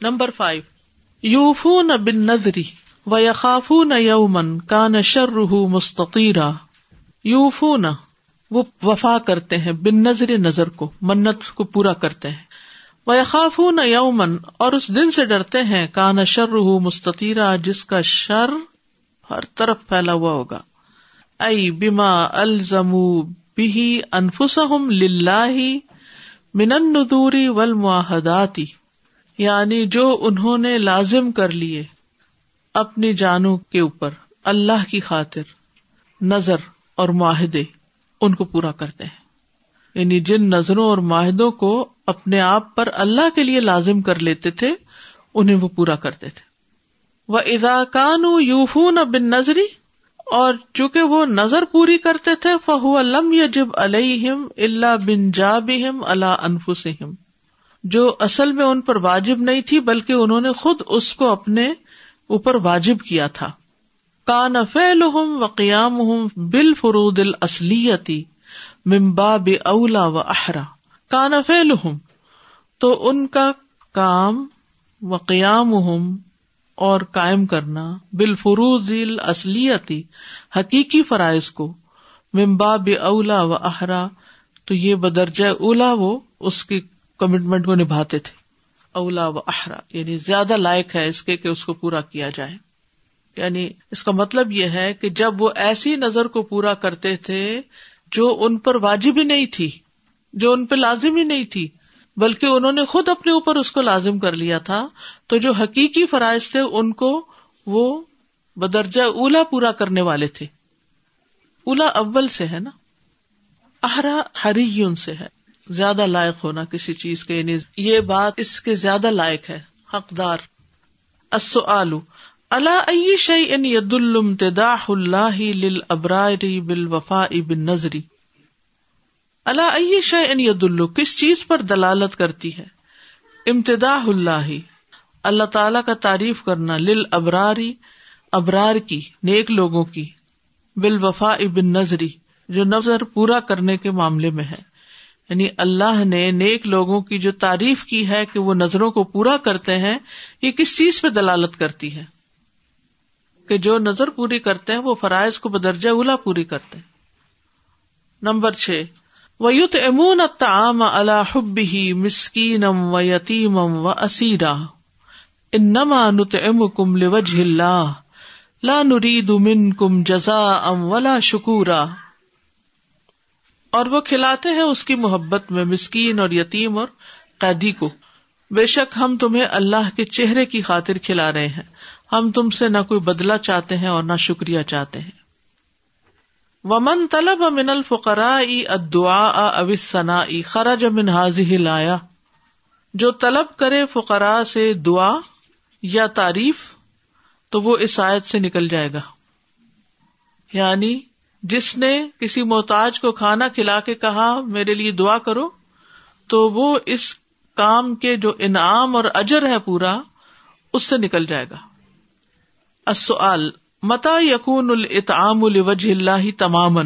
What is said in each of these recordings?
Number five یوفو نہ بن نظری و یقاف نہ یومن کا نہ شر مستقیرا یوفو نہ وہ وفا کرتے ہیں بن نظر نظر کو، منت کو پورا کرتے ہیں۔ وہ خاف نہ یومن اور اس دن سے ڈرتے ہیں کا نہ شر مستطیرا، جس کا شر ہر طرف پھیلا ہوا ہوگا۔ ائی بیما الزم بھی انفسم من ندوری ول معاہداتی یعنی جو انہوں نے لازم کر لیے اپنی جانوں کے اوپر، اللہ کی خاطر، نظر اور معاہدے، ان کو پورا کرتے ہیں۔ یعنی جن نظروں اور معاہدوں کو اپنے آپ پر اللہ کے لیے لازم کر لیتے تھے، انہیں وہ پورا کرتے تھے۔ وہ اداکان یوفون بن نظری اور چونکہ وہ نظر پوری کرتے تھے فہو الم یجب علیہم اللہ بن جا بہم اللہ انفسم جو اصل میں ان پر واجب نہیں تھی بلکہ انہوں نے خود اس کو اپنے اوپر واجب کیا تھا۔ کان فعلہم و قیام بال فرود السلیتی ممبا بے اولا و احرا۔ کان فعلہم، تو ان کا کام و قیام اور قائم کرنا بالفروز اصلیتی حقیقی فرائض کو۔ ممبا بے اولا و احرا، تو یہ بدرجہ اولا وہ، اس کی کمٹمنٹ کو نبھاتے تھے۔ اولا و احرا یعنی زیادہ لائق ہے اس کے کہ اس کو پورا کیا جائے۔ یعنی اس کا مطلب یہ ہے کہ جب وہ ایسی نظر کو پورا کرتے تھے جو ان پر واجب ہی نہیں تھی، جو ان پہ لازم ہی نہیں تھی، بلکہ انہوں نے خود اپنے اوپر اس کو لازم کر لیا تھا، تو جو حقیقی فرائض تھے ان کو وہ بدرجہ اولا پورا کرنے والے تھے۔ اولا اول سے ہے نا؟ اہرا ہری سے ہے۔ زیادہ لائق ہونا کسی چیز کے یعنی یہ بات اس کے زیادہ لائق ہے، حقدار۔ آلو اللہ شعی ان ید المتداح اللہ ابراری بال وفا بن نظری اللہ شع ان ید کس چیز پر دلالت کرتی ہے؟ امتداح اللہ اللہ تعالی کا تعریف کرنا لل ابراری ابرار کی، نیک لوگوں کی بال وفا ابن نظری جو نظر پورا کرنے کے معاملے میں ہے۔ یعنی اللہ نے نیک لوگوں کی جو تعریف کی ہے کہ وہ نظروں کو پورا کرتے ہیں، یہ کس چیز پہ دلالت کرتی ہے؟ کہ جو نظر پوری کرتے ہیں، وہ فرائض کو بدرجہ اولا پوری کرتے ہیں۔ نمبر چھ ویت امون تعام الحب ہی مسکینم و یتیمم و اسیرا انما نت ام کم لوج اللہ لا نرید من کم جزا ام ولا شکورا اور وہ کھلاتے ہیں اس کی محبت میں مسکین اور یتیم اور قیدی کو۔ بے شک ہم تمہیں اللہ کے چہرے کی خاطر کھلا رہے ہیں۔ ہم تم سے نہ کوئی بدلا چاہتے ہیں اور نہ شکریہ چاہتے ہیں۔ ومن طلب من الفقرا ادعا اوسنا خرج من حاضی لایا جو طلب کرے فقرا سے دعا یا تعریف تو وہ اس آیت سے نکل جائے گا۔ یعنی جس نے کسی محتاج کو کھانا کھلا کے کہا، میرے لیے دعا کرو، تو وہ اس کام کے جو انعام اور اجر ہے پورا، اس سے نکل جائے گا۔ السؤال متا یقون الطعام الوجہ اللہ تمام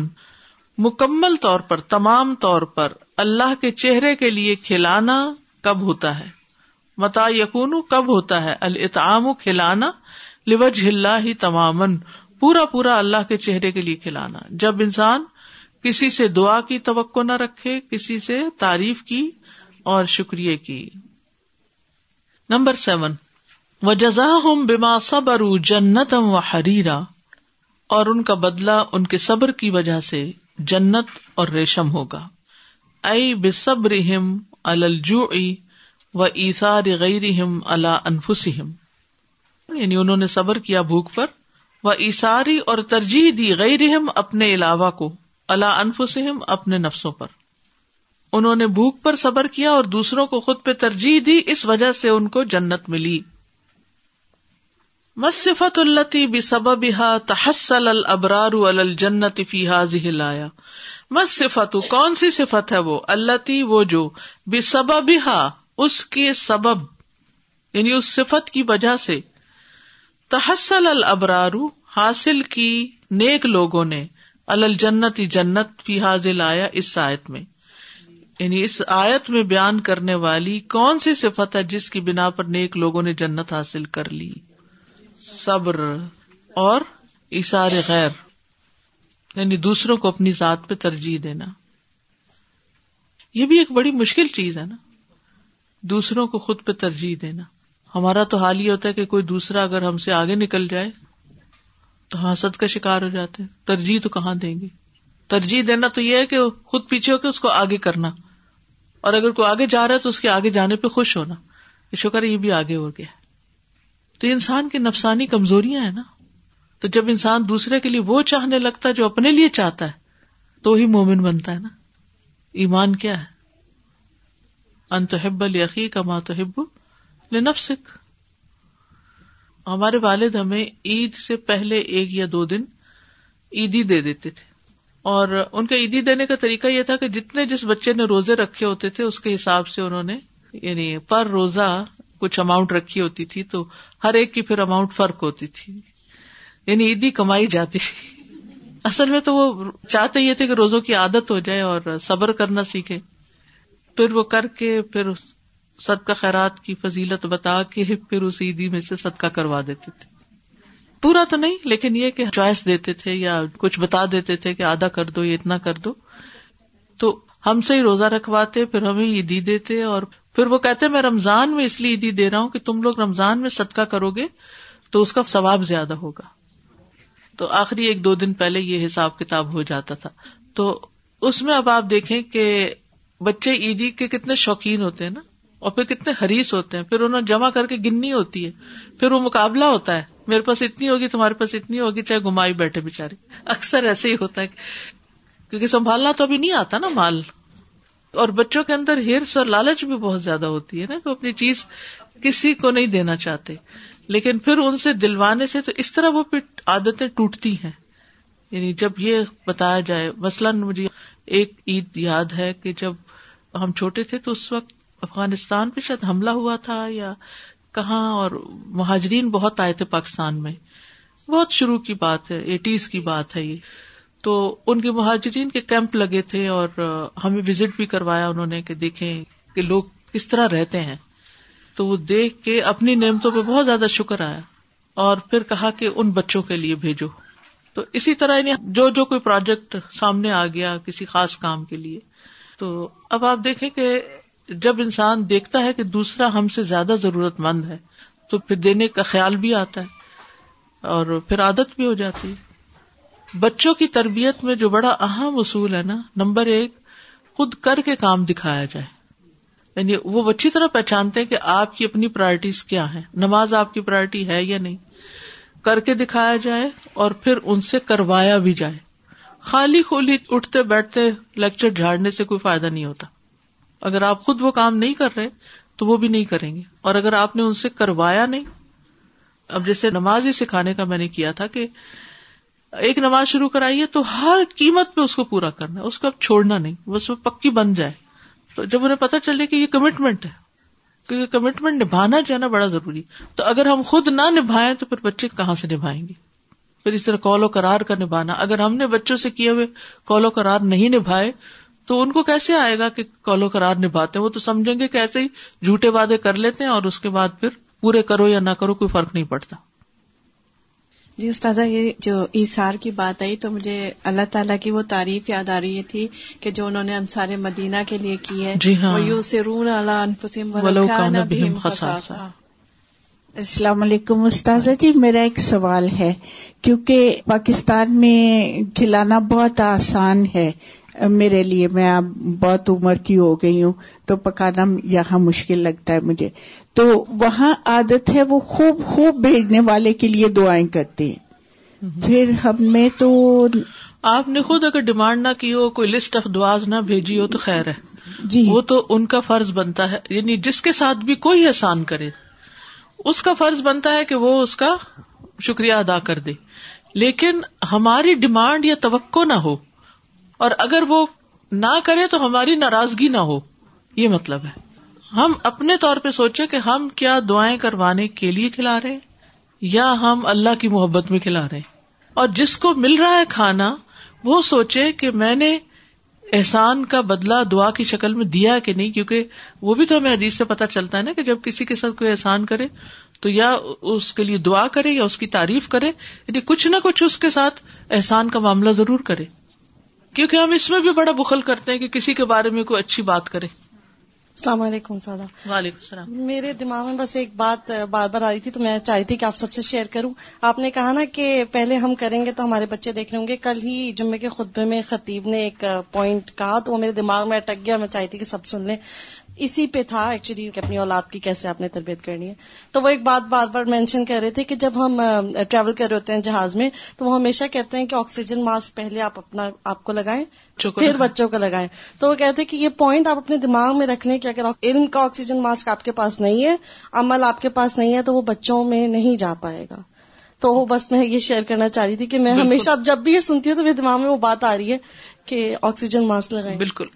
مکمل طور پر، تمام طور پر اللہ کے چہرے کے لیے کھلانا کب ہوتا ہے؟ متا یقون کب ہوتا ہے؟ الطعام کھلانا لوج اللہ تمام پورا پورا اللہ کے چہرے کے لیے کھلانا۔ جب انسان کسی سے دعا کی، توقع نہ رکھے، کسی سے تعریف کی اور شکریہ کی۔ Number seven. و جزا ہوں بیما صبر جنتم و حریرا اور ان کا بدلا ان کے صبر کی وجہ سے جنت اور ریشم ہوگا۔ ائی بے صبر الجو و ایسار غیر اللہ انفسم یعنی انہوں نے صبر کیا بھوک پر وہ ایساری اور ترجیح دی غیر اپنے علاوہ کو اللہ انفسم اپنے نفسوں پر۔ انہوں نے بھوک پر صبر کیا اور دوسروں کو خود پہ ترجیح دی، اس وجہ سے ان کو جنت ملی۔ مصفت التی بھی سبب تحسل البرار الجنت فی حاض لایا مس صفت کون سی صفت ہے وہ؟ اللہ وہ جو بے سبب اس کے سبب یعنی اس صفت کی وجہ سے۔ تحسل البرار حاصل کی نیک لوگوں نے الجنت جنت فی حاض لایا اس سائت میں۔ یعنی اس آیت میں بیان کرنے والی کون سی صفت ہے جس کی بنا پر نیک لوگوں نے جنت حاصل کر لی؟ صبر اور اشار غیر۔ یعنی دوسروں کو اپنی ذات پہ ترجیح دینا۔ یہ بھی ایک بڑی مشکل چیز ہے نا۔ دوسروں کو خود پہ ترجیح دینا۔ ہمارا تو حال یہ ہوتا ہے کہ کوئی دوسرا اگر ہم سے آگے نکل جائے تو حسد کا شکار ہو جاتے ہیں۔ ترجیح تو کہاں دیں گے؟ ترجیح دینا تو یہ ہے کہ خود پیچھے ہو کے اس کو آگے کرنا۔ اور اگر کوئی آگے جا رہا ہے تو اس کے آگے جانے پہ خوش ہونا۔ شکر یہ بھی آگے ہو گیا۔ تو انسان کی نفسانی کمزوریاں ہیں نا۔ تو جب انسان دوسرے کے لیے وہ چاہنے لگتا ہے جو اپنے لیے چاہتا ہے، تو ہی مومن بنتا ہے نا۔ ایمان کیا ہے؟ انتحب القی کا ماتحب لنفسک ہمارے والد ہمیں عید سے پہلے ایک یا دو دن عیدی دے دیتے تھے۔ اور ان کا عیدی دینے کا طریقہ یہ تھا کہ جتنے جس بچے نے روزے رکھے ہوتے تھے، اس کے حساب سے انہوں نے یعنی پر روزہ کچھ اماؤنٹ رکھی ہوتی تھی تو ہر ایک کی پھر اماؤنٹ فرق ہوتی تھی۔ یعنی عیدی کمائی جاتی تھی۔ اصل میں تو وہ چاہتے یہ تھے کہ روزوں کی عادت ہو جائے اور صبر کرنا سیکھے پھر وہ کر کے، پھر صدقہ خیرات کی فضیلت بتا کے پھر اس عیدی میں سے صدقہ کروا دیتے تھے۔ پورا تو نہیں، لیکن یہ کہ چوائس دیتے تھے یا کچھ بتا دیتے تھے کہ آدھا کر دو یا اتنا کر دو۔ تو ہم سے ہی روزہ رکھواتے، پھر ہمیں عیدی دیتے اور پھر وہ کہتے، میں رمضان میں اس لیے عیدی دے رہا ہوں کہ تم لوگ رمضان میں صدقہ کرو گے تو اس کا ثواب زیادہ ہوگا۔ تو آخری ایک دو دن پہلے یہ حساب کتاب ہو جاتا تھا۔ تو اس میں اب آپ دیکھیں کہ بچے عیدی کے کتنے شوقین ہوتے ہیں نا۔ اور پھر کتنے حریث ہوتے ہیں، پھر انہوں جمع کر کے گننی ہوتی ہے۔ پھر وہ مقابلہ ہوتا ہے، میرے پاس اتنی ہوگی، تمہارے پاس اتنی ہوگی، چاہے گمائی بیٹھے بےچارے اکثر ایسے ہی ہوتا ہے کیونکہ سنبھالنا تو ابھی نہیں آتا نا مال۔ اور بچوں کے اندر ہرس اور لالچ بھی بہت زیادہ ہوتی ہے نا، کہ اپنی چیز کسی کو نہیں دینا چاہتے۔ لیکن پھر ان سے دلوانے سے تو اس طرح وہ عادتیں ٹوٹتی ہیں۔ یعنی جب یہ بتایا جائے، مثلاً مجھے ایک عید یاد ہے کہ جب ہم چھوٹے تھے تو اس وقت افغانستان پہ شاید حملہ ہوا تھا یا کہاں، اور مہاجرین بہت آئے تھے پاکستان میں۔ بہت شروع کی بات ہے، ایٹیز کی بات ہے یہ۔ تو ان کے مہاجرین کے کیمپ لگے تھے اور ہمیں وزٹ بھی کروایا انہوں نے کہ دیکھیں کہ لوگ کس طرح رہتے ہیں۔ تو وہ دیکھ کے اپنی نعمتوں پہ بہت زیادہ شکر آیا اور پھر کہا کہ ان بچوں کے لیے بھیجو۔ تو اسی طرح یعنی جو جو کوئی پروجیکٹ سامنے آ گیا کسی خاص کام کے لیے۔ تو اب آپ دیکھیں کہ جب انسان دیکھتا ہے کہ دوسرا ہم سے زیادہ ضرورت مند ہے، تو پھر دینے کا خیال بھی آتا ہے اور پھر عادت بھی ہو جاتی ہے۔ بچوں کی تربیت میں جو بڑا اہم اصول ہے نا، نمبر ایک، خود کر کے کام دکھایا جائے۔ یعنی وہ اچھی طرح پہچانتے ہیں کہ آپ کی اپنی پرائرٹیز کیا ہے نماز آپ کی پرائرٹی ہے یا نہیں۔ کر کے دکھایا جائے اور پھر ان سے کروایا بھی جائے۔ خالی خولی اٹھتے بیٹھتے لیکچر جھاڑنے سے کوئی فائدہ نہیں ہوتا۔ اگر آپ خود وہ کام نہیں کر رہے تو وہ بھی نہیں کریں گے۔ اور اگر آپ نے ان سے کروایا نہیں، اب جیسے نماز ہی سکھانے کا میں نے کیا تھا کہ ایک نماز شروع کرائیے تو ہر قیمت پہ اس کو پورا کرنا اس کو اب چھوڑنا نہیں، بس وہ پکی بن جائے۔ تو جب انہیں پتا چلے کہ یہ کمٹمنٹ ہے کیونکہ کمٹمنٹ نبھانا جو ہے نا بڑا ضروری۔ تو اگر ہم خود نہ نبھائیں تو پھر بچے کہاں سے نبھائیں گے؟ پھر اس طرح کالو کرار کا نبھانا۔ اگر ہم نے بچوں سے کیے ہوئے کالو کرار نہیں نبھائے تو ان کو کیسے آئے گا کہ کالو کرار نبھاتے ہیں؟ وہ تو سمجھیں گے کہ ایسے ہی جھوٹے وعدے کر لیتے ہیں اور اس کے بعد پھر پورے کرو یا نہ کرو کوئی فرق نہیں پڑتا۔ جی استاذہ یہ جو ایسار کی بات آئی تو مجھے اللہ تعالیٰ کی وہ تعریف یاد آ رہی تھی کہ جو انہوں نے انصار مدینہ کے لیے کی ہے۔ جی ہاں۔ السلام علیکم استاذہ جی میرا ایک سوال ہے۔ کیونکہ پاکستان میں کھلانا بہت آسان ہے۔ میرے لیے میں اب بہت عمر کی ہو گئی ہوں تو پکانا یہاں مشکل لگتا ہے مجھے۔ تو وہاں عادت ہے وہ خوب خوب بھیجنے والے کے لیے دعائیں کرتے ہیں۔ پھر ہم میں تو آپ نے خود اگر ڈیمانڈ نہ کی ہو کوئی لسٹ آف دعاز نہ بھیجی ہو تو خیر ہے۔ جی۔ وہ تو ان کا فرض بنتا ہے یعنی جس کے ساتھ بھی کوئی احسان کرے اس کا فرض بنتا ہے کہ وہ اس کا شکریہ ادا کر دے۔ لیکن ہماری ڈیمانڈ یا توقع نہ ہو اور اگر وہ نہ کرے تو ہماری ناراضگی نہ ہو۔ یہ مطلب ہے۔ ہم اپنے طور پہ سوچے کہ ہم کیا دعائیں کروانے کے لیے کھلا رہے یا ہم اللہ کی محبت میں کھلا رہے اور جس کو مل رہا ہے کھانا، وہ سوچے کہ میں نے احسان کا بدلا دعا کی شکل میں دیا کہ نہیں، کیونکہ وہ بھی تو ہمیں حدیث سے پتا چلتا ہے نا کہ جب کسی کے ساتھ کوئی احسان کرے تو یا اس کے لیے دعا کرے یا اس کی تعریف کرے یعنی کچھ نہ کچھ اس کے ساتھ احسان کا معاملہ ضرور کرے۔ کیونکہ ہم اس میں بھی بڑا بخل کرتے ہیں کہ کسی کے بارے میں کوئی اچھی بات کرے۔ السلام علیکم سادہ۔ وعلیکم السلام۔ میرے دماغ میں بس ایک بات بار بار آ رہی تھی تو میں چاہی تھی کہ آپ سب سے شیئر کروں۔ آپ نے کہا نا کہ پہلے ہم کریں گے تو ہمارے بچے دیکھ لیں گے۔ کل ہی جمعے کے خطبے میں خطیب نے ایک پوائنٹ کہا تو وہ میرے دماغ میں اٹک گیا۔ میں چاہتی تھی کہ سب سن لیں۔ اسی پہ تھا ایکچولی کہ اپنی اولاد کی کیسے آپ نے تربیت کرنی ہے۔ تو وہ ایک بات بار بار مینشن کر رہے تھے کہ جب ہم ٹریول کر رہے ہوتے ہیں جہاز میں تو وہ ہمیشہ کہتے ہیں کہ آکسیجن ماسک پہلے آپ اپنا آپ کو لگائیں پھر بچوں کو لگائیں۔ تو وہ کہتے ہیں کہ یہ پوائنٹ آپ اپنے دماغ میں رکھنے کہ اگر علم کا آکسیجن ماسک آپ کے پاس نہیں ہے عمل آپ کے پاس نہیں ہے تو وہ بچوں میں نہیں جا پائے گا۔ تو وہ بس میں یہ شیئر کرنا چاہ رہی تھی کہ میں ہمیشہ جب بھی یہ سنتی ہوں تو میرے دماغ میں وہ بات آ رہی ہے کہ آکسیجن ماسک لگائیں۔ بالکل۔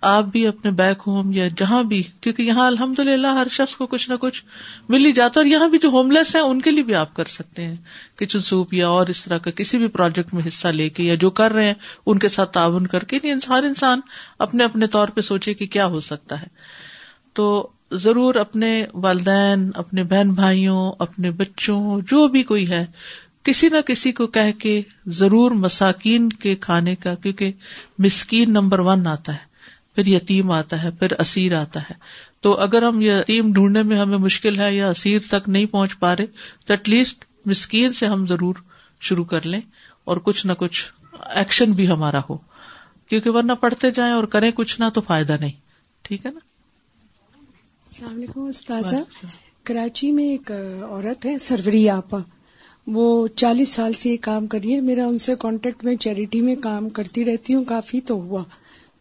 آپ بھی اپنے بیک ہوم یا جہاں بھی، کیونکہ یہاں الحمد للہ ہر شخص کو کچھ نہ کچھ مل ہی جاتا ہے اور یہاں بھی جو ہوم لیس ہیں، ان کے لیے بھی آپ کر سکتے ہیں۔ کچن سوپ یا اور اس طرح کا کسی بھی پروجیکٹ میں حصہ لے کے یا جو کر رہے ہیں، ان کے ساتھ تعاون کر کے یعنی ہر انسان اپنے اپنے طور پہ سوچے کہ کیا ہو سکتا ہے۔ تو ضرور اپنے والدین، اپنے بہن بھائیوں، اپنے بچوں، جو بھی کوئی ہے، کسی نہ کسی کو کہہ کے ضرور مساکین کے کھانے کا، کیونکہ مسکین نمبر ون آتا ہے۔ پھر یتیم آتا ہے، پھر اسیر آتا ہے۔ تو اگر ہم یتیم ڈھونڈنے میں ہمیں مشکل ہے یا اسیر تک نہیں پہنچ پا رہے، تو ایٹ لیسٹ مسکین سے ہم ضرور شروع کر لیں اور کچھ نہ کچھ ایکشن بھی ہمارا ہو۔ کیونکہ ورنہ پڑھتے جائیں اور کریں کچھ نہ تو فائدہ نہیں۔ ٹھیک ہے نا؟ السلام علیکم استاذہ۔ کراچی میں ایک عورت ہے، سروری آپا۔ وہ چالیس سال سے یہ کام کری ہے۔ میرا ان سے کانٹیکٹ میں چیریٹی میں کام کرتی رہتی ہوں۔ کافی تو ہوا۔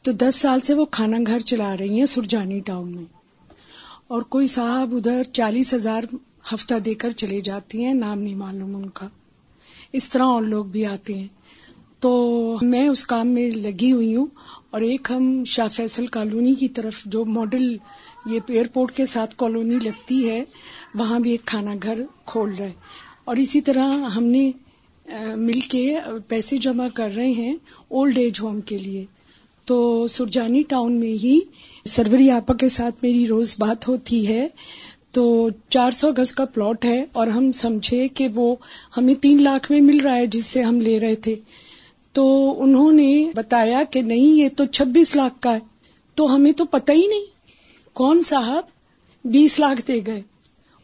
تو دس سال سے وہ کھانا گھر چلا رہی ہیں سرجانی ٹاؤن میں۔ اور کوئی صاحب ادھر چالیس ہزار ہفتہ دے کر چلے جاتی ہیں، نام نہیں معلوم ان کا۔ اس طرح اور لوگ بھی آتے ہیں۔ تو میں اس کام میں لگی ہوئی ہوں اور ایک ہم شاہ فیصل کالونی کی طرف جو ماڈل یہ ایئرپورٹ کے ساتھ کالونی لگتی ہے، وہاں بھی ایک کھانا گھر کھول رہے۔ اور اسی طرح ہم نے مل کے پیسے جمع کر رہے ہیں، اولڈ ایج ہوم کے لیے۔ تو سرجانی ٹاؤن میں ہی سروری آپا کے ساتھ میری روز بات ہوتی ہے۔ تو چار سو گز کا پلاٹ ہے اور ہم سمجھے کہ وہ ہمیں تین لاکھ میں مل رہا ہے جس سے ہم لے رہے تھے۔ تو انہوں نے بتایا کہ نہیں، یہ تو چھبیس لاکھ کا ہے۔ تو ہمیں تو پتہ ہی نہیں۔ کون صاحب؟ بیس لاکھ دے گئے۔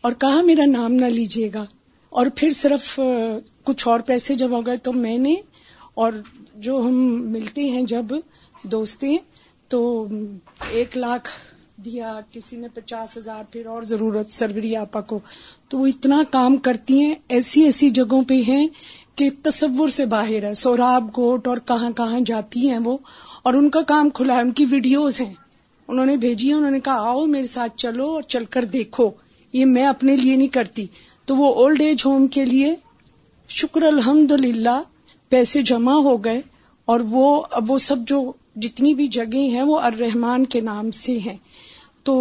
اور کہا، میرا نام نہ لیجیے گا۔ اور پھر صرف کچھ اور پیسے جب ہو گئے۔ تو میں نے، اور جو ہم ملتے ہیں جب دوستی، تو ایک لاکھ دیا، کسی نے پچاس ہزار، پھر اور ضرورت، سروری آپا کو۔ تو وہ اتنا کام کرتی ہیں، ایسی ایسی جگہوں پہ ہیں کہ تصور سے باہر ہے۔ سوراب گوٹ اور کہاں کہاں جاتی ہیں وہ، اور ان کا کام کھلا ہے۔ ان کی ویڈیوز ہیں۔ انہوں نے بھیجی ہے انہوں نے کہا، آؤ میرے ساتھ چلو اور چل کر دیکھو۔ یہ میں اپنے لیے نہیں کرتی۔ تو وہ اولڈ ایج ہوم کے لیے شکر الحمد للہ پیسے جمع ہو گئے، اور وہ، اب وہ سب جو جتنی بھی جگہ ہیں وہ الرحمان کے نام سے ہیں۔ تو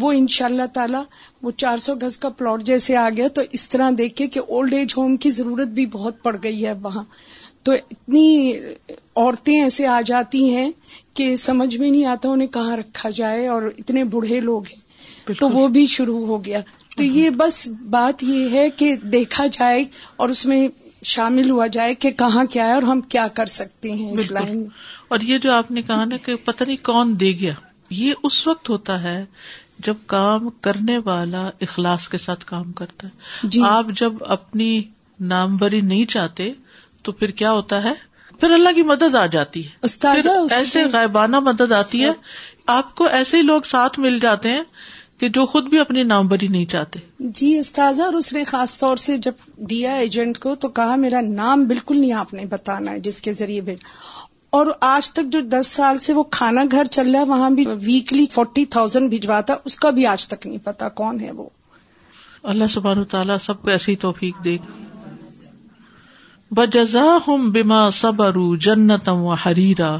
وہ ان شاء اللہ تعالی وہ چار سو گز کا پلاٹ جیسے آ گیا تو اس طرح دیکھے کہ اولڈ ایج ہوم کی ضرورت بھی بہت پڑ گئی ہے وہاں۔ تو اتنی عورتیں ایسے آ جاتی ہیں کہ سمجھ میں نہیں آتا انہیں کہاں رکھا جائے اور اتنے بوڑھے لوگ ہیں۔ تو وہ بھی شروع ہو گیا۔ تو یہ بس بات یہ ہے کہ دیکھا جائے اور اس میں شامل ہوا جائے کہ کہاں کیا ہے اور ہم کیا کر سکتے ہیں اس لائن۔ میں اور یہ جو آپ نے کہا نا کہ پتہ نہیں کون دے گیا یہ اس وقت ہوتا ہے جب کام کرنے والا اخلاص کے ساتھ کام کرتا ہے۔ جی۔ آپ جب اپنی نام بری نہیں چاہتے تو پھر کیا ہوتا ہے؟ پھر اللہ کی مدد آ جاتی ہے۔ ایسے غائبانہ مدد آتی ہے۔ آپ کو ایسے ہی لوگ ساتھ مل جاتے ہیں کہ جو خود بھی اپنی نام بری نہیں چاہتے۔ جی استاذہ اور اس نے خاص طور سے جب دیا ایجنٹ کو تو کہا میرا نام بالکل نہیں آپ نے بتانا ہے جس کے ذریعے بھیج اور آج تک جو دس سال سے وہ کھانا گھر چل رہا ہے، وہاں بھی ویکلی فورٹی تھاؤزینڈ بھجواتا اس کا بھی آج تک نہیں پتا کون ہے وہ۔ اللہ سبحان تعالیٰ سب کو ایسی توفیق دے۔ بجزا ہوں بما صبر جنتم و حریرا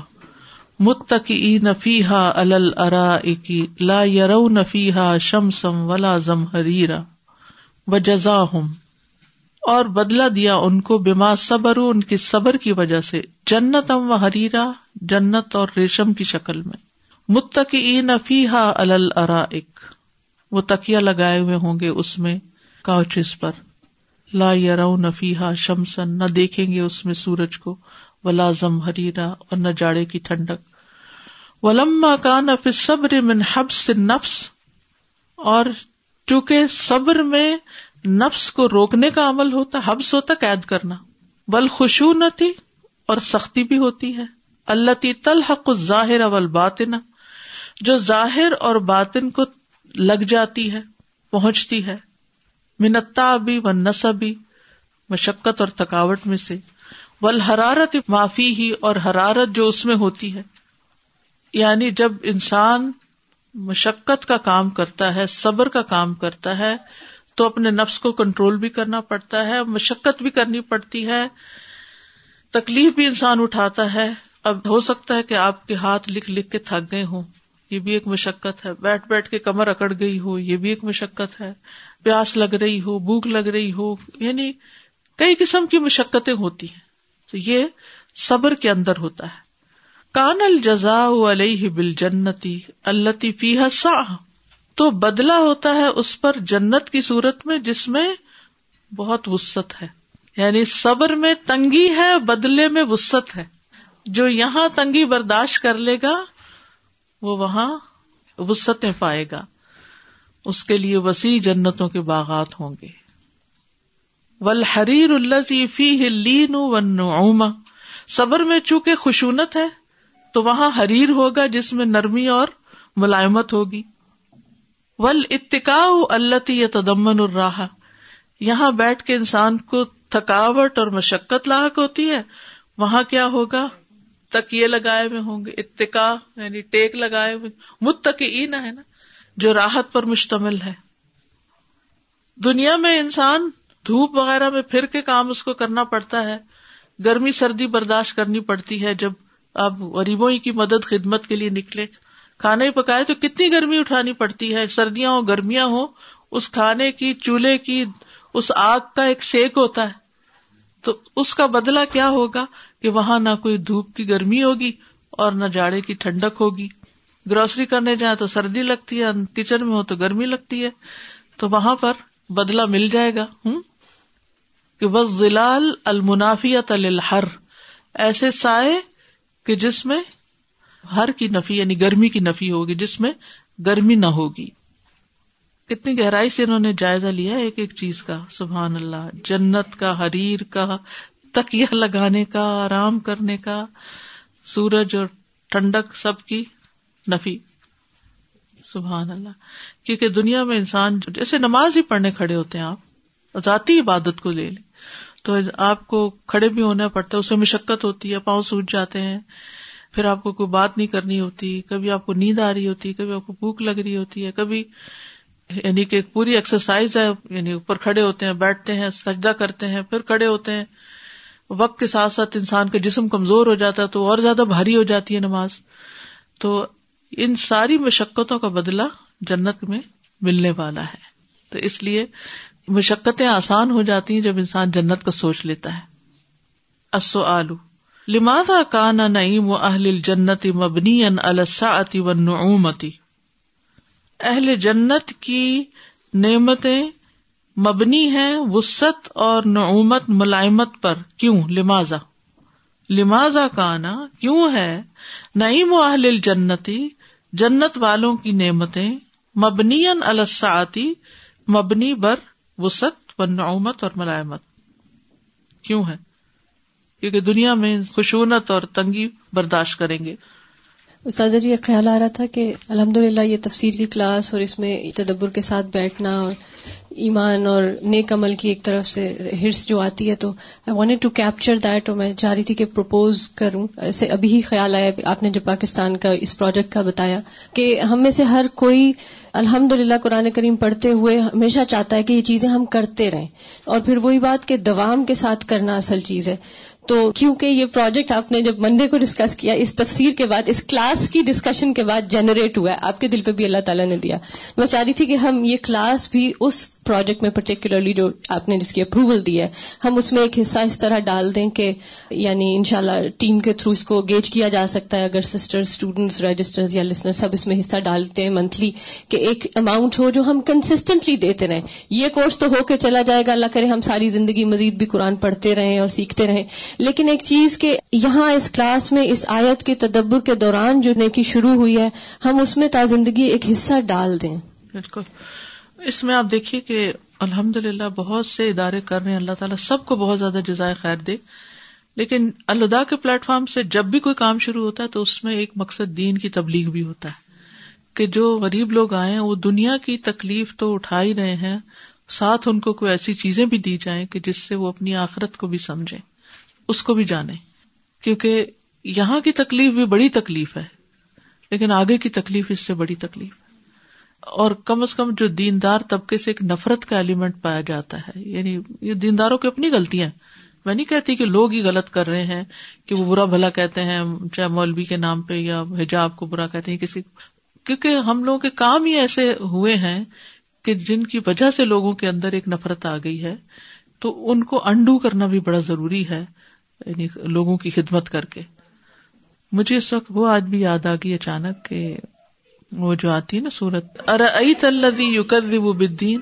متقی نفیحا الرا لا یرو نفیحا شمسم ولا زم ہریرا و جزا ہوں اور بدلا دیا ان کو بیما صبر ان کی صبر کی وجہ سے۔ جنت ام و حریرا جنت اور ریشم کی شکل میں۔ متقی نفیحا الرا وہ تکیا لگائے ہوئے ہوں گے اس میں کاچز پر۔ لا یرو نفیحا شمسن نہ دیکھیں گے اس میں سورج کو۔ و لازم ہریرا اور نہ جاڑے کی ٹھنڈک۔ ولما کا نف صبر من حبس نفس اور چونکہ صبر میں نفس کو روکنے کا عمل ہوتا حبس ہوتا قید کرنا۔ بل خوشو اور سختی بھی ہوتی ہے۔ اللہ تی تلحق ظاہر اول باطن جو ظاہر اور باطن کو لگ جاتی ہے، پہنچتی ہے۔ منتا بھی و نصبی مشقت اور تھکاوٹ میں سے۔ ول حرارت معافی ہی اور حرارت جو اس میں ہوتی ہے۔ یعنی جب انسان مشقت کا کام کرتا ہے، صبر کا کام کرتا ہے تو اپنے نفس کو کنٹرول بھی کرنا پڑتا ہے، مشقت بھی کرنی پڑتی ہے۔ تکلیف بھی انسان اٹھاتا ہے۔ اب ہو سکتا ہے کہ آپ کے ہاتھ لکھ لکھ کے تھک گئے ہوں۔ یہ بھی ایک مشقت ہے۔ بیٹھ بیٹھ کے کمر اکڑ گئی ہو، یہ بھی ایک مشقت ہے۔ پیاس لگ رہی ہو، بھوک لگ رہی ہو۔ یعنی کئی قسم کی مشقتیں ہوتی ہیں۔ تو یہ صبر کے اندر ہوتا ہے۔ کان الجزا علیہ بل جنتی اللہ فی سا تو بدلا ہوتا ہے اس پر جنت کی صورت میں جس میں بہت وسط ہے۔ یعنی صبر میں تنگی ہے، بدلے میں وسط ہے۔ جو یہاں تنگی برداشت کر لے گا، وہ وہاں وسطیں پائے گا۔ اس کے لیے وسیع جنتوں کے باغات ہوں گے۔ ول حریر فی لین ون صبر میں چونکہ خشونت ہے، تو وہاں حریر ہوگا جس میں نرمی اور ملائمت ہوگی۔ ول اتکا اللہ تدمن الراہ یہاں بیٹھ کے انسان کو تھکاوٹ اور مشقت لاحق ہوتی ہے۔ وہاں کیا ہوگا؟ تکیے لگائے ہوئے ہوں گے اتکا یعنی ٹیک لگائے ہوئے۔ متقی ہے نا، جو راحت پر مشتمل ہے۔ دنیا میں انسان دھوپ وغیرہ میں پھر کے کام اس کو کرنا پڑتا ہے۔ گرمی سردی برداشت کرنی پڑتی ہے جب آپ غریبوں کی مدد خدمت کے لیے نکلے کھانا ہی پکائے تو کتنی گرمی اٹھانی پڑتی ہے؟ سردیاں ہو گرمیاں ہو اس کھانے کی، چولہے کی، اس آگ کا ایک سیک ہوتا ہے۔ تو اس کا بدلا کیا ہوگا کہ وہاں نہ کوئی دھوپ کی گرمی ہوگی اور نہ جاڑے کی ٹھنڈک ہوگی۔ گروسری کرنے جائیں تو سردی لگتی ہے، کچن میں ہو تو گرمی لگتی ہے۔ تو وہاں پر بدلا مل جائے گا۔ ہوں؟ کہ بس زلال المنافیت الحر ایسے سائے کہ جس میں ہر کی نفی یعنی گرمی کی نفی ہوگی جس میں گرمی نہ ہوگی۔ کتنی گہرائی سے انہوں نے جائزہ لیا ایک ایک چیز کا، سبحان اللہ، جنت کا، حریر کا تکیا لگانے کا، آرام کرنے کا، سورج اور ٹھنڈک سب کی نفی۔ سبحان اللہ۔ کیونکہ دنیا میں انسان جیسے نماز ہی پڑھنے کھڑے ہوتے ہیں آپ، ذاتی عبادت کو لے لیں، تو آپ کو کھڑے بھی ہونا پڑتا ہے اسے مشقت ہوتی ہے، پاؤں سوٹ جاتے ہیں۔ پھر آپ کو کوئی بات نہیں کرنی ہوتی، کبھی آپ کو نیند آ رہی ہوتی، کبھی آپ کو بھوک لگ رہی ہوتی ہے، کبھی یعنی کہ پوری ایکسرسائز ہے یعنی اوپر کھڑے ہوتے ہیں، بیٹھتے ہیں، سجدہ کرتے ہیں، پھر کھڑے ہوتے ہیں۔ وقت کے ساتھ ساتھ انسان کا جسم کمزور ہو جاتا ہے تو اور زیادہ بھاری ہو جاتی ہے نماز۔ تو ان ساری مشقتوں کا بدلا جنت میں ملنے والا ہے۔ تو اس لیے مشقتیں آسان ہو جاتی ہیں جب انسان جنت کا سوچ لیتا ہے۔ اسو آلو لمادا کانا نعیم و اہل جنت مبنی الساعتی و نعومتی اہل جنت کی نعمتیں مبنی ہے وسط اور نعومت ملائمت پر. کیوں؟ لمازا لمازا کانا کیوں ہے نعیم و اہل جنتی جنت والوں کی نعمتیں مبنی الساعتی مبنی بر وسط و نعومت اور ملائمت. کیوں ہے؟ کیونکہ دنیا میں خشونت اور تنگی برداشت کریں گے۔ استاذہ جی خیال آ رہا تھا کہ الحمد للہ یہ تفسیر کی کلاس اور اس میں تدبر کے ساتھ بیٹھنا اور ایمان اور نیک عمل کی ایک طرف سے ہرس جو آتی ہے تو I want to capture that اور میں چاہ رہی تھی کہ پروپوز کروں۔ ایسے ابھی ہی خیال آیا، آپ نے جو پاکستان کا اس پروجیکٹ کا بتایا کہ ہم میں سے ہر کوئی الحمد للہ قرآن کریم پڑھتے ہوئے ہمیشہ چاہتا ہے کہ یہ چیزیں ہم کرتے رہیں۔ اور پھر وہی بات کہ دوام کے ساتھ کرنا اصل چیز ہے۔ تو کیونکہ یہ پروجیکٹ آپ نے جب منڈے کو ڈسکس کیا، اس تفسیر کے بعد، اس کلاس کی ڈسکشن کے بعد جنریٹ ہوا ہے۔ آپ کے دل پہ بھی اللہ تعالیٰ نے دیا۔ میں چاہ رہی تھی کہ ہم یہ کلاس بھی اس پروجیکٹ میں پرٹیکولرلی جو آپ نے جس کی اپروول دی ہے، ہم اس میں ایک حصہ اس طرح ڈال دیں کہ یعنی انشاءاللہ ٹیم کے تھرو اس کو گیج کیا جا سکتا ہے۔ اگر سسٹر اسٹوڈنٹس رجسٹر یا لسنر سب اس میں حصہ ڈالتے ہیں منتھلی کہ ایک اماؤنٹ ہو جو ہم کنسسٹنٹلی دیتے رہیں۔ یہ کورس تو ہو کے چلا جائے گا۔ اللہ کرے ہم ساری زندگی مزید بھی قرآن پڑھتے رہیں اور سیکھتے رہیں۔ لیکن ایک چیز کہ یہاں اس کلاس میں اس آیت کے تدبر کے دوران جو نیکی شروع ہوئی ہے، ہم اس میں تا زندگی ایک حصہ ڈال دیں۔ بالکل۔ اس میں آپ دیکھیے کہ الحمد للہ بہت سے ادارے کر رہے ہیں۔ اللہ تعالیٰ سب کو بہت زیادہ جزائے خیر دے۔ لیکن اللہ کے پلیٹ فارم سے جب بھی کوئی کام شروع ہوتا ہے تو اس میں ایک مقصد دین کی تبلیغ بھی ہوتا ہے۔ کہ جو غریب لوگ آئے ہیں، وہ دنیا کی تکلیف تو اٹھا ہی رہے ہیں۔ ساتھ ان کو کوئی ایسی چیزیں بھی دی جائیں کہ جس سے وہ اپنی آخرت کو بھی سمجھے اس کو بھی جانے۔ کیونکہ یہاں کی تکلیف بھی بڑی تکلیف ہے، لیکن آگے کی تکلیف اس سے بڑی تکلیف۔ ہے اور کم از کم جو دیندار طبقے سے ایک نفرت کا ایلیمنٹ پایا جاتا ہے یعنی یہ دینداروں کی اپنی غلطیاں۔ میں نہیں کہتی کہ لوگ ہی غلط کر رہے ہیں، کہ وہ برا بھلا کہتے ہیں، چاہے مولوی کے نام پہ یا حجاب کو برا کہتے ہیں، کسی کیونکہ ہم لوگوں کے کام ہی ایسے ہوئے ہیں کہ جن کی وجہ سے لوگوں کے اندر ایک نفرت آ گئی ہے، تو ان کو انڈو کرنا بھی بڑا ضروری ہے۔ یعنی لوگوں کی خدمت کر کے۔ مجھے اس وقت وہ آج بھی یاد آ گئی اچانک کہ وہ جو آتی ہے نا سورت ارئی تلزی یو کر بدین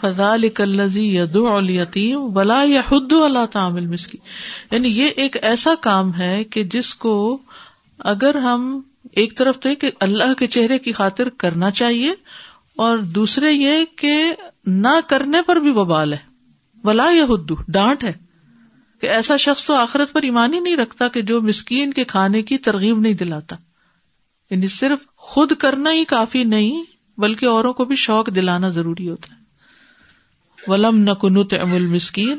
فضال کلزی ید التیم بلا یا حد اللہ تعمل مسکی یعنی یہ ایک ایسا کام ہے کہ جس کو اگر ہم ایک طرف تو کہ اللہ کے چہرے کی خاطر کرنا چاہیے اور دوسرے یہ کہ نہ کرنے پر بھی وبال ہے۔ ولا یا ہدو ڈانٹ ہے۔ کہ ایسا شخص تو آخرت پر ایمان ہی نہیں رکھتا کہ جو مسکین کے کھانے کی ترغیب نہیں دلاتا۔ یعنی صرف خود کرنا ہی کافی نہیں، بلکہ اوروں کو بھی شوق دلانا ضروری ہوتا ہے۔ ولم نہ کنت ام المسکین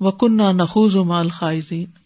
و کن نہ نخوز مال خائزین